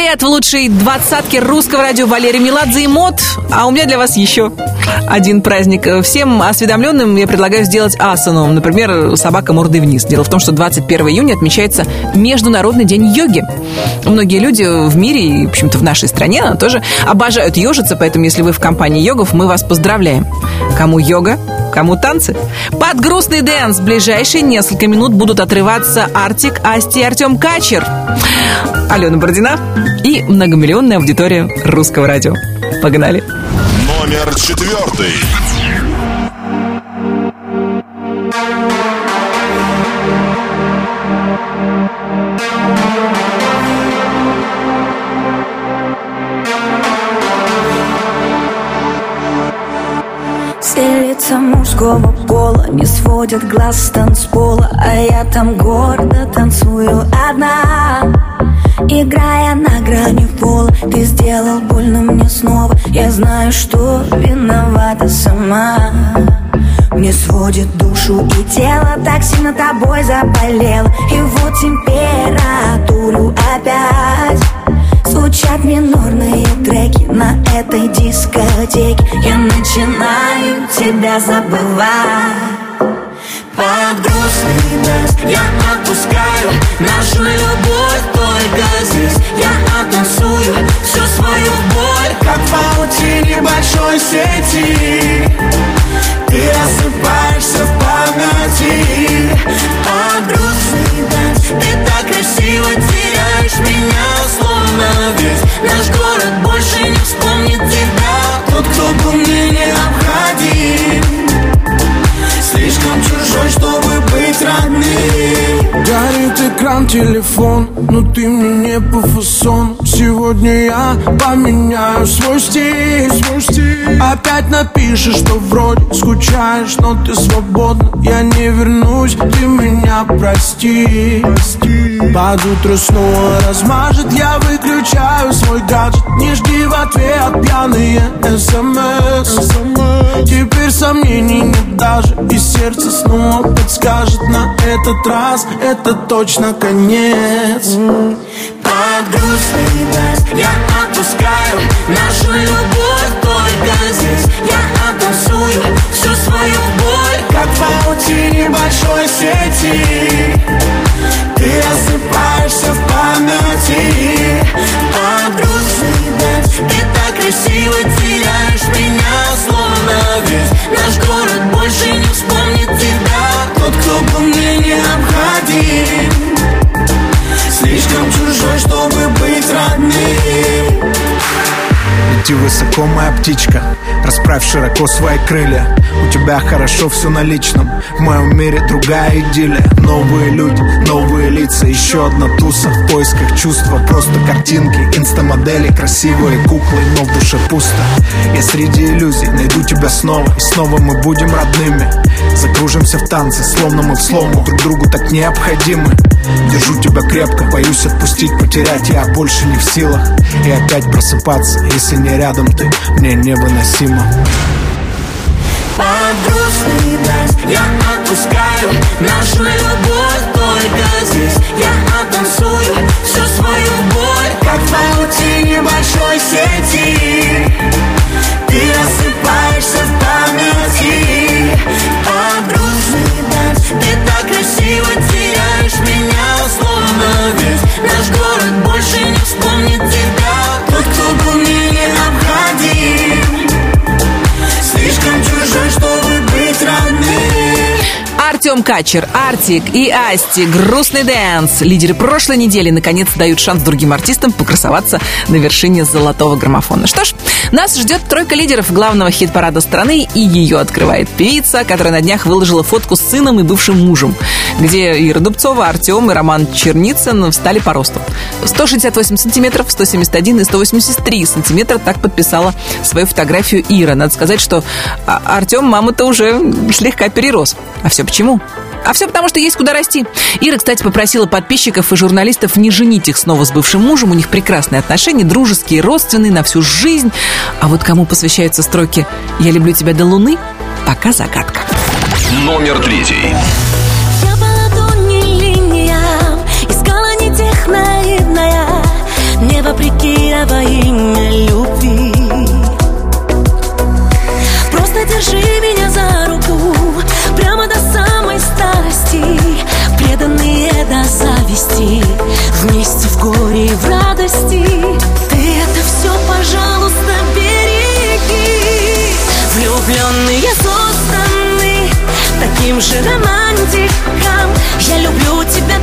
Лет в лучшей двадцатке русского радио Валерий Меладзе и Мот. А у меня для вас еще один праздник. Всем осведомленным я предлагаю сделать асану. Например, собака мордой вниз. Дело в том, что 21 июня отмечается Международный день йоги. Многие люди в мире и, в общем-то, в нашей стране тоже обожают ежиться, поэтому если вы в компании йогов, мы вас поздравляем. Кому йога, кому танцы. Под грустный dance в ближайшие несколько минут будут отрываться Артик, Асти и Артем Качер. Алена Бородина и многомиллионная аудитория русского радио. Погнали. Номер четвертый. Лица мужского пола не сводят глаз с танцпола А я там гордо танцую одна. Играя на грани пола Ты сделал больно мне снова. Я знаю, что виновата сама. Мне сводит душу и тело Так сильно тобой заболело. И вот температуру опять Звучат минорные треки на этой дискотеке. Я начинаю тебя забывать. Под грустный дождь я отпускаю Нашу любовь только здесь. Я оттанцую всю свою боль Как в паутине большой сети телефон, но ты мне не по фасону Сегодня я поменяю свой стиль, свой стиль. Опять напишешь, что вроде скучаешь, но ты свободна. Я не вернусь, ты меня прости, Под утро снова размажет, я выключаю свой гаджет. Не жди в ответ пьяные смс Теперь сомнений нет даже И сердце снова подскажет. На этот раз Это точно конец Под грустный дождь я отпускаю Нашу любовь только здесь. Я оттанцую всю свою боль Как в паутине большой сети. Ты рассыпаешься в памяти. Под грустный дождь Ты так красиво теряешь меня Словно весь Лети высоко, моя птичка Расправь широко свои крылья. У тебя хорошо все на личном В моем мире другая идиллия. Новые люди, новые лица Еще одна туса в поисках чувства. Просто картинки, инстамодели Красивые куклы, но в душе пусто. Я среди иллюзий найду тебя снова. И снова мы будем родными. Закружимся в танце, словно мы в слому. Друг другу так необходимы. Держу тебя крепко, боюсь отпустить, потерять. Я больше не в силах. И опять просыпаться, если не рядом ты. Мне невыносимо. Под грустный дождь я отпускаю. Нашу любовь только здесь. Я оттанцую всю свою боль. Как в паутине большой сети Артем Качер, Артик и Асти, грустный dance. Лидеры прошлой недели наконец дают шанс другим артистам покрасоваться на вершине золотого граммофона. Что ж, нас ждет тройка лидеров главного хит-парада страны, и ее открывает певица, которая на днях выложила фотку с сыном и бывшим мужем, где Ира Дубцова, Артем и Роман Черницын встали по росту. 168 сантиметров, 171 и 183 сантиметра так подписала свою фотографию Ира. Надо сказать, что а, Артем мама-то уже слегка перерос. А все почему? А все потому, что есть куда расти. Ира, кстати, попросила подписчиков и журналистов не женить их снова с бывшим мужем. У них прекрасные отношения, дружеские, родственные, на всю жизнь. А вот кому посвящаются строки «Я люблю тебя до луны» – пока загадка. Номер третий. Не Небо мне во имя любви Просто держи меня за руку до зависти Вместе в горе и в радости. Ты это все, пожалуйста, береги. Влюбленные созданы Таким же романтиком. Я люблю тебя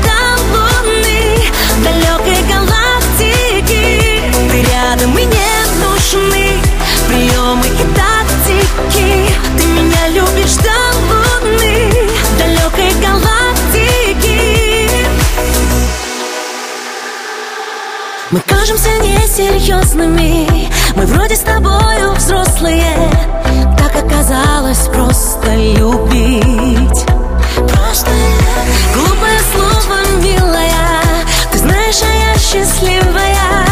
Мы кажемся несерьезными Мы вроде с тобою взрослые. Так оказалось просто любить. Просто Глупое слово, милая. Ты знаешь, а я счастливая.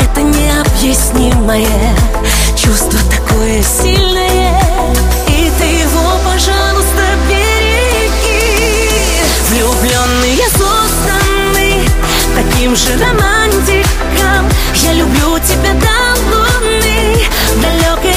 Это необъяснимое Чувство такое сильное. И ты его, Таким же романтиком Я люблю тебя до луны Далекой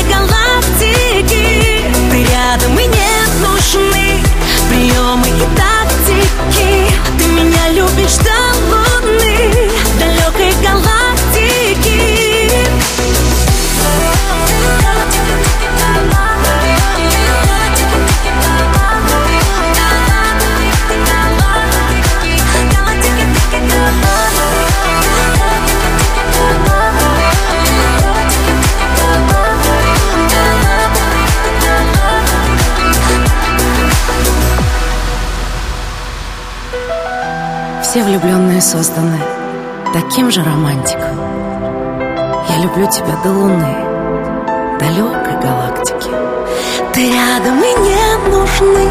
созданы таким же романтиком. Я люблю тебя до луны, далекой галактики. Ты рядом и не нужны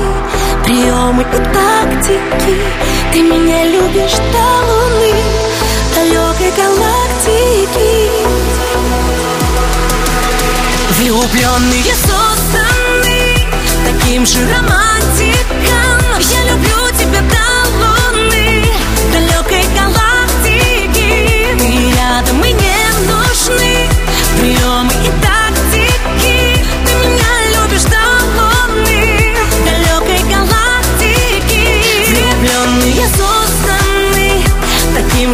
приемы и тактики. Ты меня любишь до луны, далекой галактики. Влюбленные созданы таким же романтиком. Я люблю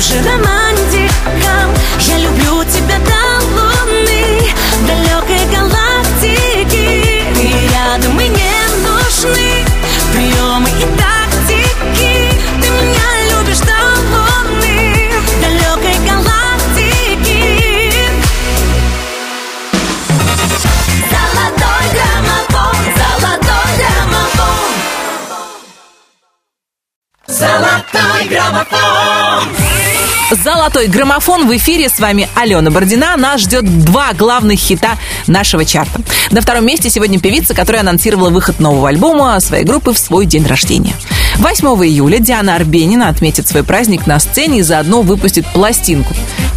же романтиком. Я люблю тебя до луны, далекой галактики. Ты рядом и не нужны приемы и тактики. Ты меня любишь до луны, далекой галактики. Золотой граммофон, золотой граммофон. Золотой граммофон. Золотой граммофон в эфире. С вами Алена Бородина. Нас ждет два главных хита нашего чарта. На втором месте сегодня певица, которая анонсировала выход нового альбома своей группы в свой день рождения. 8 июля Диана Арбенина отметит свой праздник на сцене и заодно выпустит пластинку.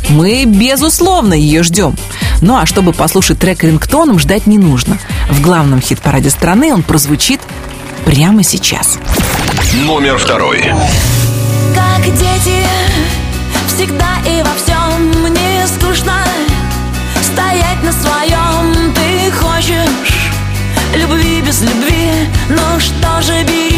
Мы, безусловно, ее ждем. Ну а чтобы послушать трек рингтоном, ждать не нужно. В главном хит-параде страны он прозвучит прямо сейчас. Номер второй. Как дети, всегда и во всем. Мне скучно Стоять на своем. Ты хочешь Любви без любви, ну что же бери,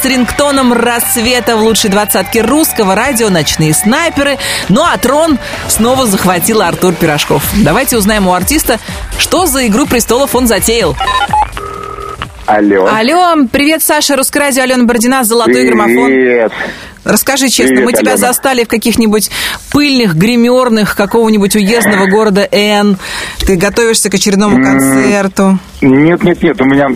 голос рингтоном рассвета в лучшей двадцатке русского радио «Ночные снайперы». Ну а трон снова захватил Артур Пирожков. Давайте узнаем у артиста, что за «Игру престолов» он затеял. Алло. Алло, привет, Саша, Русское радио, Алена Бородина, «Золотой граммофон». Привет. Расскажи честно, Привет, мы тебя Алена. застали в каких-нибудь пыльных, гримерных какого-нибудь уездного города Н. Ты готовишься к очередному концерту. Нет, нет, нет, у меня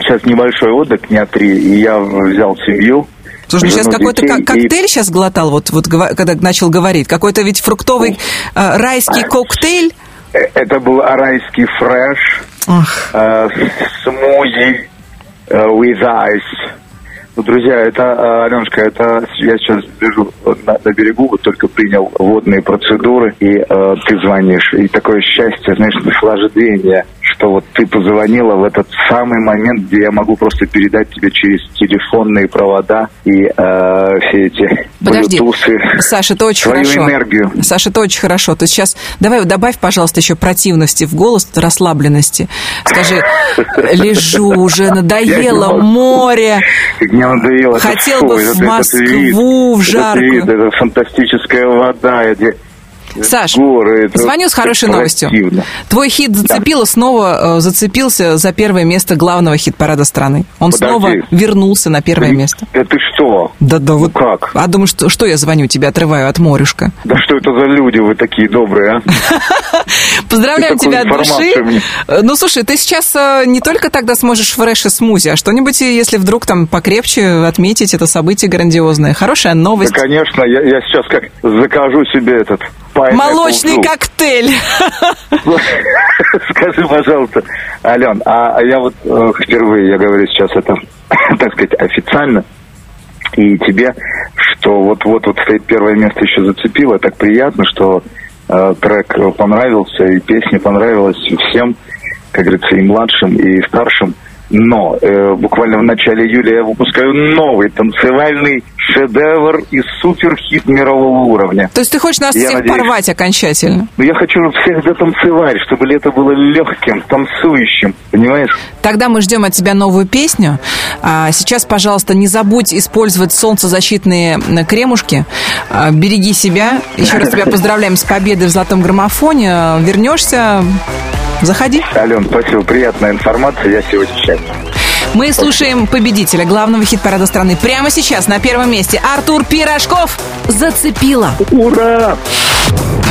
сейчас небольшой отдых, дня три, и я взял семью. Слушай, ну сейчас какой-то ко- и- коктейль сейчас глотал, вот, вот когда начал говорить. Какой-то ведь фруктовый э, райский коктейль. Э, Это был арайский фреш, э, смузи э, with ice. Ну, друзья, это, э, Аленушка, это я сейчас лежу на, на берегу, вот только принял водные процедуры, и э, ты звонишь. И такое счастье, знаешь, наслаждение, что вот ты позвонила в этот самый момент, где я могу просто передать тебе через телефонные провода и э, все эти Подожди, блютусы Саша, это очень свою хорошо. энергию. Саша, это очень хорошо. То есть сейчас давай добавь, пожалуйста, еще противности в голос, расслабленности. Скажи, лежу уже, надоело море. Мне надоело. это Хотел фу, бы этот- в этот Москву, в вид, этот жаркую. вид, это фантастическая вода, эти Саш, горы. это звоню с хорошей новостью. противно. Твой хит зацепило, снова э, зацепился за первое место главного хит-парада страны. Он Подожди. снова вернулся на первое место. Да ты что? Да, да, вот. как? А думаю, что, что я звоню тебя, отрываю от морюшка. Да что это за люди вы такие добрые, а? Поздравляем тебя от души. мне. Э, Ну, слушай, ты сейчас э, не только тогда сможешь фреш и смузи, а что-нибудь, э, если вдруг там покрепче отметить это событие грандиозное. Хорошая Да, новость. конечно, я, я сейчас как закажу себе этот Молочный juice. коктейль. Скажи, пожалуйста, Ален, а я вот впервые, я говорю сейчас это, так сказать, официально, и тебе, что вот-вот вот стоит первое место еще зацепило, так приятно, что трек понравился, и песня понравилась всем, как говорится, и младшим, и старшим. Но э, буквально в начале июля я выпускаю новый танцевальный шедевр и суперхит мирового уровня. То есть ты хочешь нас Я всех надеюсь, порвать окончательно? но я хочу всех затанцевать, чтобы лето было легким, танцующим, понимаешь? Тогда мы ждем от тебя новую песню. А сейчас, пожалуйста, не забудь использовать солнцезащитные кремушки. А, Береги себя. Еще раз тебя поздравляем с победой в золотом граммофоне. Вернешься, заходи. Ален, спасибо, приятная информация, я сегодня счастлив. Мы слушаем победителя главного хит-парада страны прямо сейчас на первом месте. Артур Пирожков зацепила. Ура!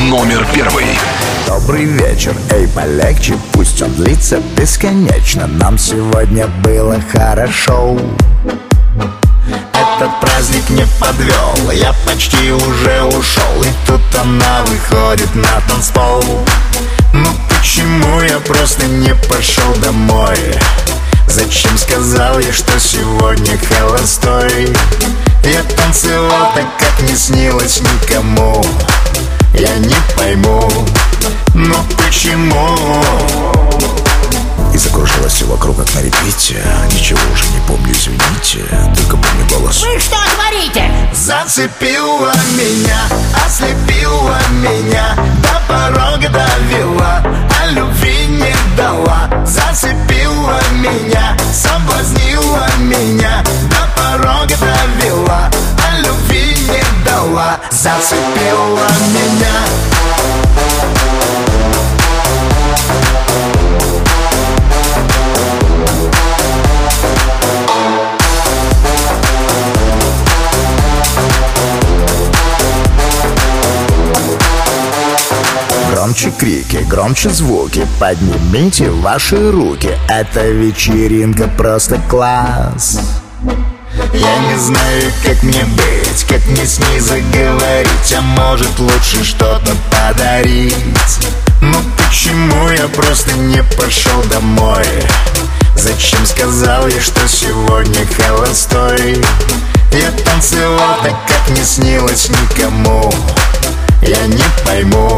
Номер первый. Добрый вечер, эй, полегче, пусть он длится бесконечно Нам сегодня было хорошо Этот праздник не подвел, я почти уже ушел И тут она выходит на танцпол Ну почему я просто не пошел домой? Зачем сказал я, что сегодня холостой? Я танцевал так, как не снилось никому Я не пойму, ну почему? И закружилось все вокруг, как на репите Ничего уже не помню, извините Только помню голос Вы что? Зацепила меня, ослепила меня До порога довела, а любви не дала Зацепила меня, соблазнила меня До порога довела, а любви не дала Зацепила меня громче крики, громче звуки. Поднимите ваши руки. Эта вечеринка просто класс. Я не знаю, как мне быть, как мне с ней заговорить А может лучше что-то подарить. Ну почему я просто не пошел домой? Зачем сказал я, что сегодня холостой? Я танцевал так, как не снилось никому Я не пойму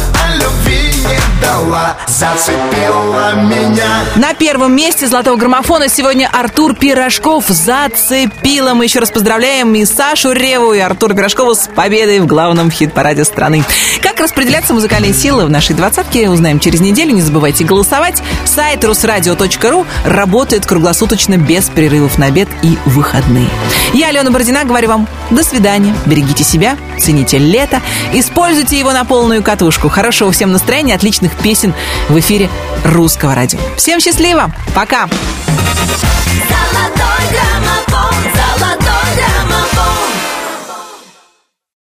дала Зацепила меня На первом месте золотого граммофона сегодня Артур Пирожков зацепила. Мы еще раз поздравляем и Сашу Реву, и Артура Пирожкова с победой в главном хит-параде страны. Как распределяться музыкальные силы в нашей двадцатке, узнаем через неделю. Не забывайте голосовать. Сайт русрадио.ру работает круглосуточно без перерывов на обед и выходные. Я, Алена Бородина, говорю вам до свидания. Берегите себя, цените лето, используйте его на полную катушку. Хорошего всем настроения, отличных русских песен в эфире русского радио. Всем счастливо! Пока! Золотой граммофон,